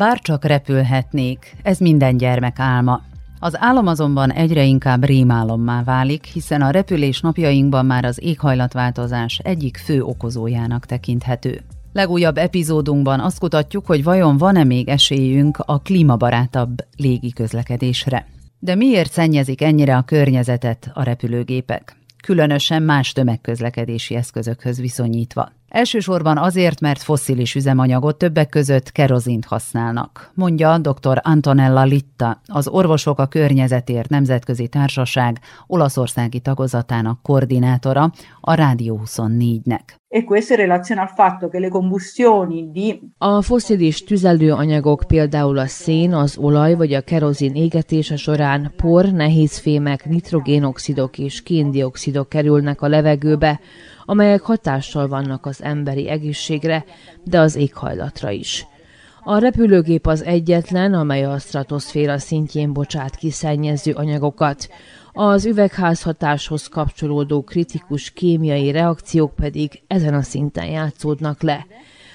Bárcsak repülhetnék, ez minden gyermek álma. Az álom azonban egyre inkább rémálommá válik, hiszen a repülés napjainkban már az éghajlatváltozás egyik fő okozójának tekinthető. Legújabb epizódunkban azt kutatjuk, hogy vajon van-e még esélyünk a klímabarátabb légiközlekedésre. De miért szennyezik ennyire a környezetet a repülőgépek? Különösen más tömegközlekedési eszközökhöz viszonyítva. Elsősorban azért, mert fosszilis üzemanyagot többek között kerozint használnak, mondja dr. Antonella Litta, az Orvosok a Környezetért Nemzetközi Társaság olaszországi tagozatának koordinátora a Rádió 24-nek. E questo in relazione al fatto che le combustioni di... A fosszilis tüzelőanyagok, például a szén, az olaj vagy a kerozin égetése során por, nehézfémek, nitrogénoxidok és kéndioxidok kerülnek a levegőbe, amelyek hatással vannak az emberi egészségre, de az éghajlatra is. A repülőgép az egyetlen, amely a stratoszféra szintjén bocsát ki szennyező anyagokat, az üvegházhatáshoz kapcsolódó kritikus kémiai reakciók pedig ezen a szinten játszódnak le.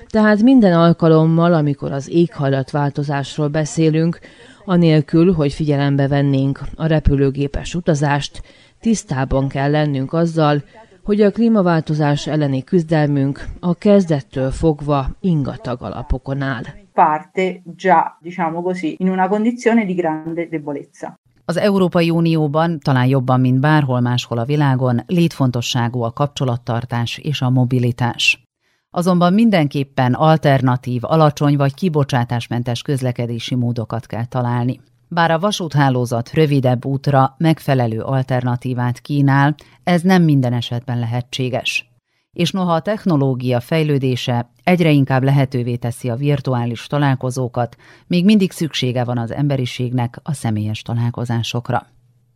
Tehát minden alkalommal, amikor az éghajlatváltozásról beszélünk, anélkül, hogy figyelembe vennénk a repülőgépes utazást, tisztában kell lennünk azzal, hogy a klímaváltozás elleni küzdelmünk a kezdettől fogva ingatag alapokon áll. Parte già, diciamo così, in una condizione di grande debolezza. Az Európai Unióban, talán jobban, mint bárhol máshol a világon, létfontosságú a kapcsolattartás és a mobilitás. Azonban mindenképpen alternatív, alacsony vagy kibocsátásmentes közlekedési módokat kell találni. Bár a vasúthálózat rövidebb útra megfelelő alternatívát kínál, ez nem minden esetben lehetséges. És noha a technológia fejlődése egyre inkább lehetővé teszi a virtuális találkozókat, még mindig szüksége van az emberiségnek a személyes találkozásokra.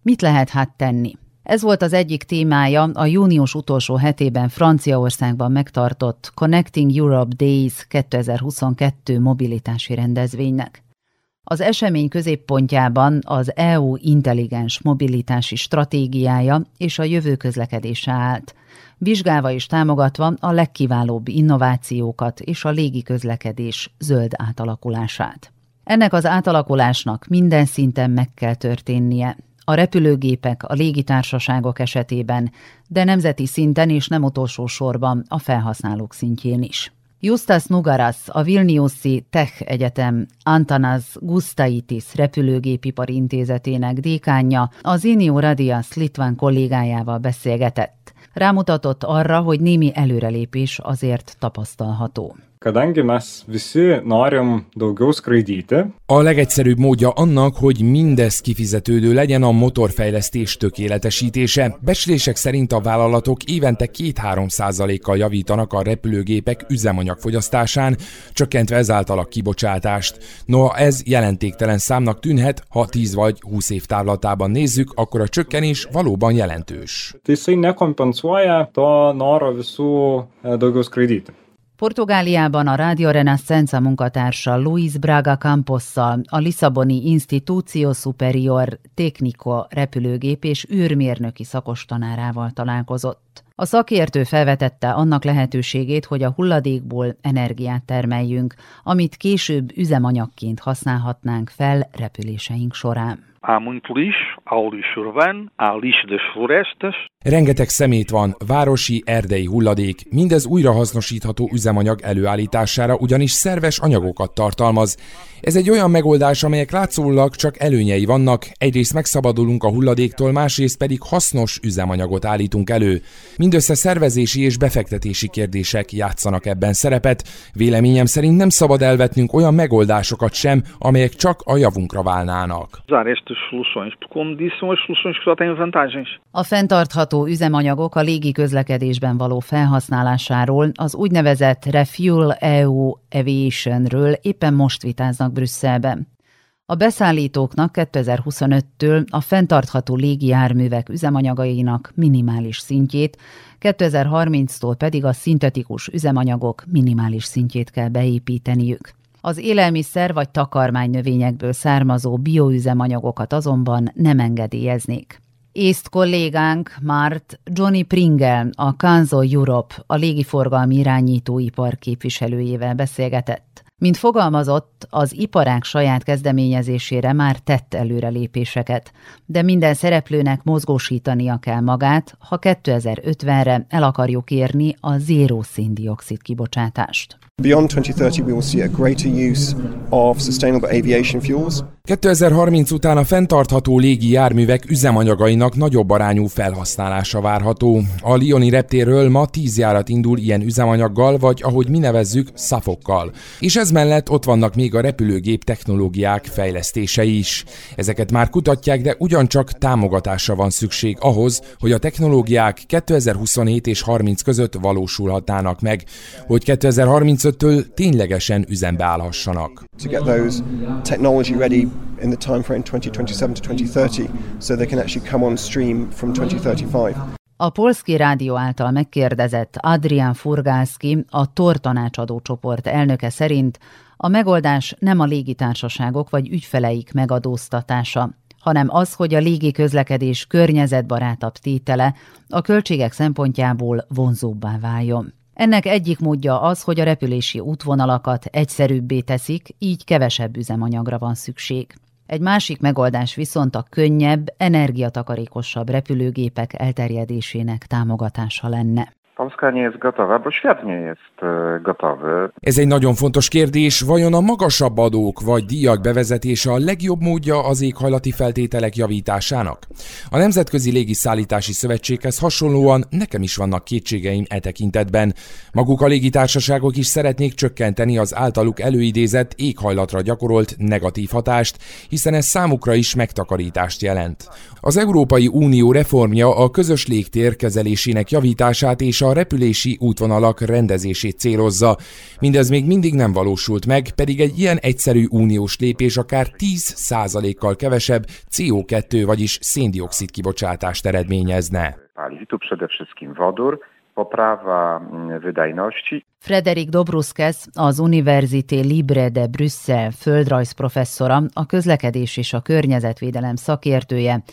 Mit lehet hát tenni? Ez volt az egyik témája a június utolsó hetében Franciaországban megtartott Connecting Europe Days 2022 mobilitási rendezvénynek. Az esemény középpontjában az EU intelligens mobilitási stratégiája és a jövő közlekedése állt, vizsgálva és támogatva a legkiválóbb innovációkat és a légi közlekedés zöld átalakulását. Ennek az átalakulásnak minden szinten meg kell történnie, a repülőgépek, a légitársaságok esetében, de nemzeti szinten és nem utolsó sorban a felhasználók szintjén is. Justas Nugaras, a Vilniuszi Tech Egyetem Antanas Gustaitis repülőgépipari intézetének dékánja az Inio Radias litván kollégájával beszélgetett. Rámutatott arra, hogy némi előrelépés azért tapasztalható. Kadangi mes visi norim daugiau skraidyti. A legegyszerűbb módja annak, hogy mindez kifizetődő legyen a motorfejlesztés tökéletesítése. Becslések szerint a vállalatok évente 2-3 százalékkal javítanak a repülőgépek üzemanyagfogyasztásán, csökkentve ezáltal a kibocsátást. Noha ez jelentéktelen számnak tűnhet, ha 10 vagy 20 év távlatában nézzük, akkor a csökkenés valóban jelentős. Tai jisai nekompensuoja to noro visų e, daugiau skraidyti. Portugáliában a Radio Renascença munkatársa Luis Braga Camposszal a Lisszaboni Institucio Superior Técnico repülőgép és űrmérnöki szakos tanárával találkozott. A szakértő felvetette annak lehetőségét, hogy a hulladékból energiát termeljünk, amit később üzemanyagként használhatnánk fel repüléseink során. Há muito lixo, há o lixo urbano, há lixo das florestas. Rengeteg szemét van, városi, erdei hulladék, mindez újrahasznosítható üzemanyag előállítására ugyanis szerves anyagokat tartalmaz. Ez egy olyan megoldás, amelyek látszólag csak előnyei vannak, egyrészt megszabadulunk a hulladéktól, másrészt pedig hasznos üzemanyagot állítunk elő. Mindössze szervezési és befektetési kérdések játszanak ebben szerepet. Véleményem szerint nem szabad elvetnünk olyan megoldásokat sem, amelyek csak a javunkra válnának. A fenntartható üzemanyagok a légi közlekedésben való felhasználásáról, az úgynevezett Refuel EU Aviationről éppen most vitáznak Brüsszelben. A beszállítóknak 2025-től a fenntartható légijárművek üzemanyagainak minimális szintjét, 2030-tól pedig a szintetikus üzemanyagok minimális szintjét kell beépíteniük. Az élelmiszer vagy takarmánynövényekből származó bioüzemanyagokat azonban nem engedélyeznék. Észt kollégánk Mart Johnny Pringle, a Kanzo Europe, a légiforgalmi irányítóipar képviselőjével beszélgetett. Mint fogalmazott, az iparák saját kezdeményezésére már tett előrelépéseket, de minden szereplőnek mozgósítania kell magát, ha 2050-re el akarjuk érni a zéró széndiokszid kibocsátást. Beyond 2030 we will see a greater use of sustainable aviation fuels. 2030 után a fenntartható légi járművek üzemanyagainak nagyobb arányú felhasználása várható. A Lioni reptérről ma 10 járat indul ilyen üzemanyaggal, vagy ahogy mi nevezzük, szafokkal. És ez mellett ott vannak még a repülőgép technológiák fejlesztései is. Ezeket már kutatják, de ugyancsak támogatásra van szükség ahhoz, hogy a technológiák 2027 és 30 között valósulhatnának meg, hogy 2035-től ténylegesen üzembe állhassanak. To get those technology ready in the time frame 2027 to 2030 so they can actually come on stream from 2035. A Polski Rádió által megkérdezett Adrian Furgálszki, a TOR tanácsadó csoport elnöke szerint a megoldás nem a légitársaságok vagy ügyfeleik megadóztatása, hanem az, hogy a légi közlekedés környezetbarátabb tétele a költségek szempontjából vonzóbbá váljon. Ennek egyik módja az, hogy a repülési útvonalakat egyszerűbbé teszik, így kevesebb üzemanyagra van szükség. Egy másik megoldás viszont a könnyebb, energiatakarékosabb repülőgépek elterjedésének támogatása lenne. Polska nie jest gotowa, bo świat nie jest e, gotowy. Ez egy nagyon fontos kérdés, vajon a magasabb adók vagy díjak bevezetése a legjobb módja az éghajlati feltételek javításának? A Nemzetközi Légiszállítási Szövetséghez hasonlóan nekem is vannak kétségeim e tekintetben. Maguk a légitársaságok is szeretnék csökkenteni az általuk előidézett éghajlatra gyakorolt negatív hatást, hiszen ez számukra is megtakarítást jelent. Az Európai Unió reformja a közös légtér kezelésének javítását és a a repülési útvonalak rendezését célozza. Mindez még mindig nem valósult meg, pedig egy ilyen egyszerű uniós lépés akár 10%-kal kevesebb CO2, vagyis széndiokszid kibocsátást eredményezne. Poprawa mm, wydajności. Frederik Dobruskes, az Université Libre de Brüsszel földrajzprofesszora, a közlekedés és a környezetvédelem szakértője,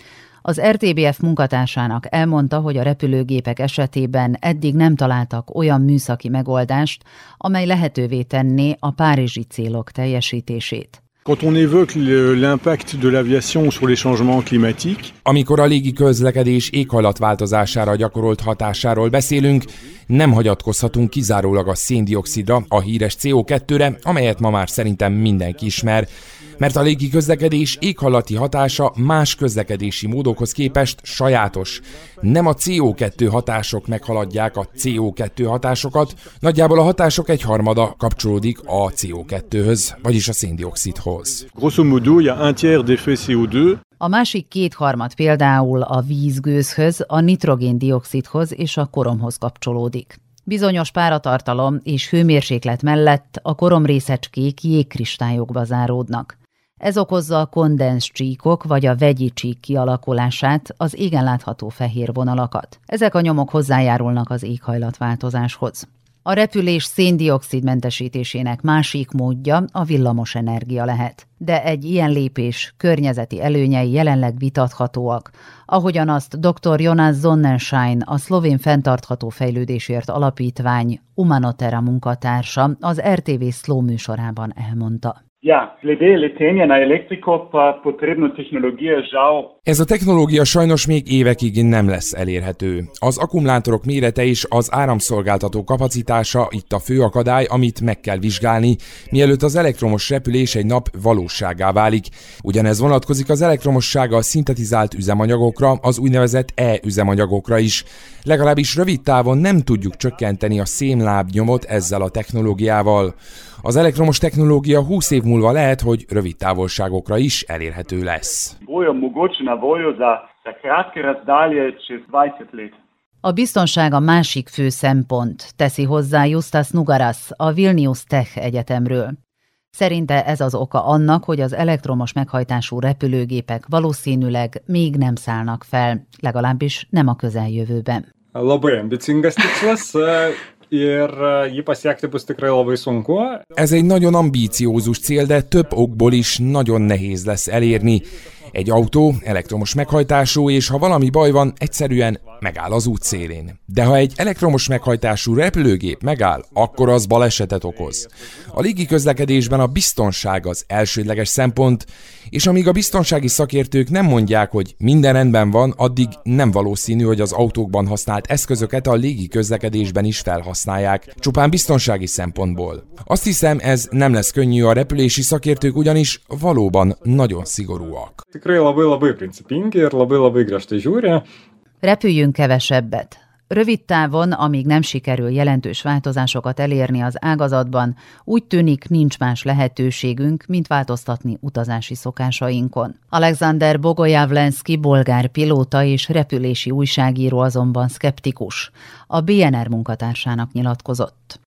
az RTBF munkatársának elmondta, hogy a repülőgépek esetében eddig nem találtak olyan műszaki megoldást, amely lehetővé tenné a párizsi célok teljesítését. Quand on évoque l'impact de l'aviation sur les changements climatiques, amikor a légi közlekedés éghajlatváltozására gyakorolt hatásáról beszélünk, nem hagyatkozhatunk kizárólag a széndiokszidra, a híres CO2-re, amelyet ma már szerintem mindenki ismer, mert a légi közlekedés éghajlati hatása más közlekedési módokhoz képest sajátos. Nem a CO2 hatások meghaladják a CO2 hatásokat, nagyjából a hatások egyharmada kapcsolódik a CO2-höz, vagyis a széndiokszidhoz. Grosso modo, il y a un tiers d'effet CO2 a másik kétharmad például a vízgőzhöz, a nitrogén-dioxidhoz és a koromhoz kapcsolódik. Bizonyos páratartalom és hőmérséklet mellett a koromrészecskék jégkristályokba záródnak. Ez okozza a kondenscsíkok vagy a vegyi csík kialakulását, az égen látható fehér vonalakat. Ezek a nyomok hozzájárulnak az éghajlatváltozáshoz. A repülés széndiokszid mentesítésének másik módja a villamos energia lehet. De egy ilyen lépés környezeti előnyei jelenleg vitathatóak, ahogyan azt dr. Jonas Sonnenschein, a szlovén fenntartható fejlődésért alapítvány Umanotera munkatársa az RTV Slow műsorában elmondta. Ja, glede letenja na elektriko pa potrebno tehnologija žal. Ez a technológia sajnos még évekig nem lesz elérhető. Az akkumulátorok mérete és az áramszolgáltató kapacitása itt a fő akadály, amit meg kell vizsgálni, mielőtt az elektromos repülés egy nap valóságá válik. Ugyanez vonatkozik az elektromossággal szintetizált üzemanyagokra, az úgynevezett E-üzemanyagokra is. Legalábbis rövid távon nem tudjuk csökkenteni a szénlábnyomot ezzel a technológiával. Az elektromos technológia 20 év múlva lehet, hogy rövid távolságokra is elérhető lesz. A biztonság a másik fő szempont, teszi hozzá Justas Nugaras a Vilnius Tech Egyetemről. Szerinte ez az oka annak, hogy az elektromos meghajtású repülőgépek valószínűleg még nem szállnak fel, legalábbis nem a közeljövőben. Labai ambicingas tikslas. Ir jį pasiekti bus tikrai labai sunku. Ez egy nagyon ambíciózus cél, de több okból is nagyon nehéz lesz elérni. Egy autó elektromos meghajtású, és ha valami baj van, egyszerűen megáll az út szélén. De ha egy elektromos meghajtású repülőgép megáll, akkor az balesetet okoz. A légi közlekedésben a biztonság az elsődleges szempont, és amíg a biztonsági szakértők nem mondják, hogy minden rendben van, addig nem valószínű, hogy az autókban használt eszközöket a légi közlekedésben is felhasználják, csupán biztonsági szempontból. Azt hiszem, ez nem lesz könnyű a repülési szakértők ugyanis valóban nagyon szigorúak. Repüljünk kevesebbet. Rövid távon, amíg nem sikerül jelentős változásokat elérni az ágazatban, úgy tűnik nincs más lehetőségünk, mint változtatni utazási szokásainkon. Alexander Bogoyavlenski bolgár pilóta és repülési újságíró azonban szkeptikus. A BNR munkatársának nyilatkozott.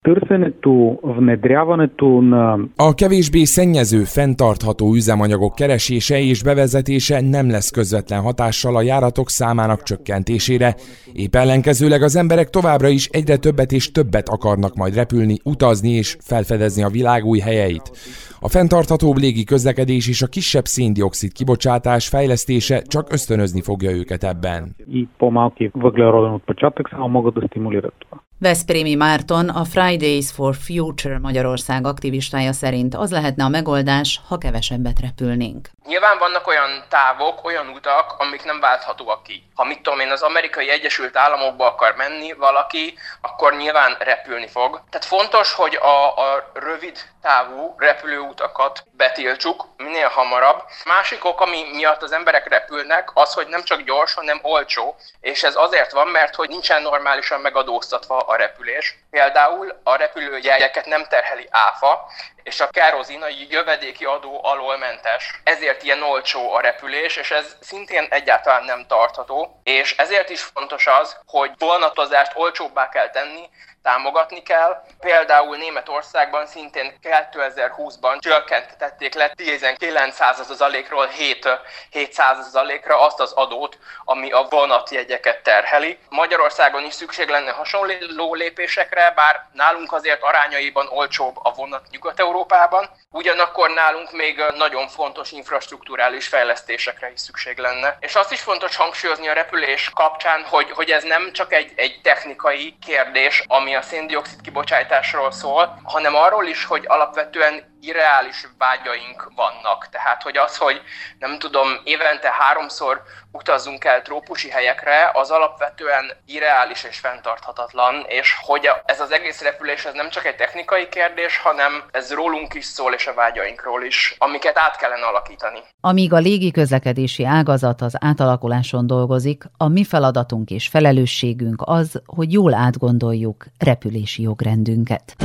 A kevésbé szennyező, fenntartható üzemanyagok keresése és bevezetése nem lesz közvetlen hatással a járatok számának csökkentésére. Épp ellenkezőleg az emberek továbbra is egyre többet és többet akarnak majd repülni, utazni és felfedezni a világ új helyeit. A fenntarthatóbb légi közlekedés és a kisebb széndiokszid kibocsátás fejlesztése csak ösztönözni fogja őket ebben. Veszprémi Márton, a Fridays for Future Magyarország aktivistája szerint az lehetne a megoldás, ha kevesebbet repülnénk. Nyilván vannak olyan távok, olyan utak, amik nem válthatóak ki. Ha mit tudom én, az amerikai Egyesült Államokba akar menni valaki, akkor nyilván repülni fog. Tehát fontos, hogy a, a rövid távú repülőutakat betiltsuk minél hamarabb. Másik ok, ami miatt az emberek repülnek, az, hogy nem csak gyors, hanem olcsó. És ez azért van, mert hogy nincsen normálisan megadóztatva a repülés. Például a repülőjegyeket nem terheli áfa, és a kerozin a jövedéki adó alól mentes. Ezért ilyen olcsó a repülés, és ez szintén egyáltalán nem tartható. És ezért is fontos az, hogy vonatozást olcsóbbá kell tenni, támogatni kell. Például Németországban szintén 2020-ban csökkentették le 19%-ról 7, 7%-ra azt az adót, ami a vonatjegyeket terheli. Magyarországon is szükség lenne hasonló lépésekre, bár nálunk azért arányaiban olcsóbb a vonat Nyugat-Európában, ugyanakkor nálunk még nagyon fontos infrastruktúrális fejlesztésekre is szükség lenne. És azt is fontos hangsúlyozni a repülés kapcsán, hogy, hogy ez nem csak egy, egy technikai kérdés, ami a széndiokszid kibocsátásról szól, hanem arról is, hogy alapvetően irreális vágyaink vannak. Tehát, hogy az, hogy nem tudom, évente háromszor utazzunk el trópusi helyekre, az alapvetően irreális és fenntarthatatlan, és hogy ez az egész repülés ez nem csak egy technikai kérdés, hanem ez rólunk is szól, és a vágyainkról is, amiket át kellene alakítani. Amíg a légi közlekedési ágazat az átalakuláson dolgozik, a mi feladatunk és felelősségünk az, hogy jól átgondoljuk repülési jogrendünket.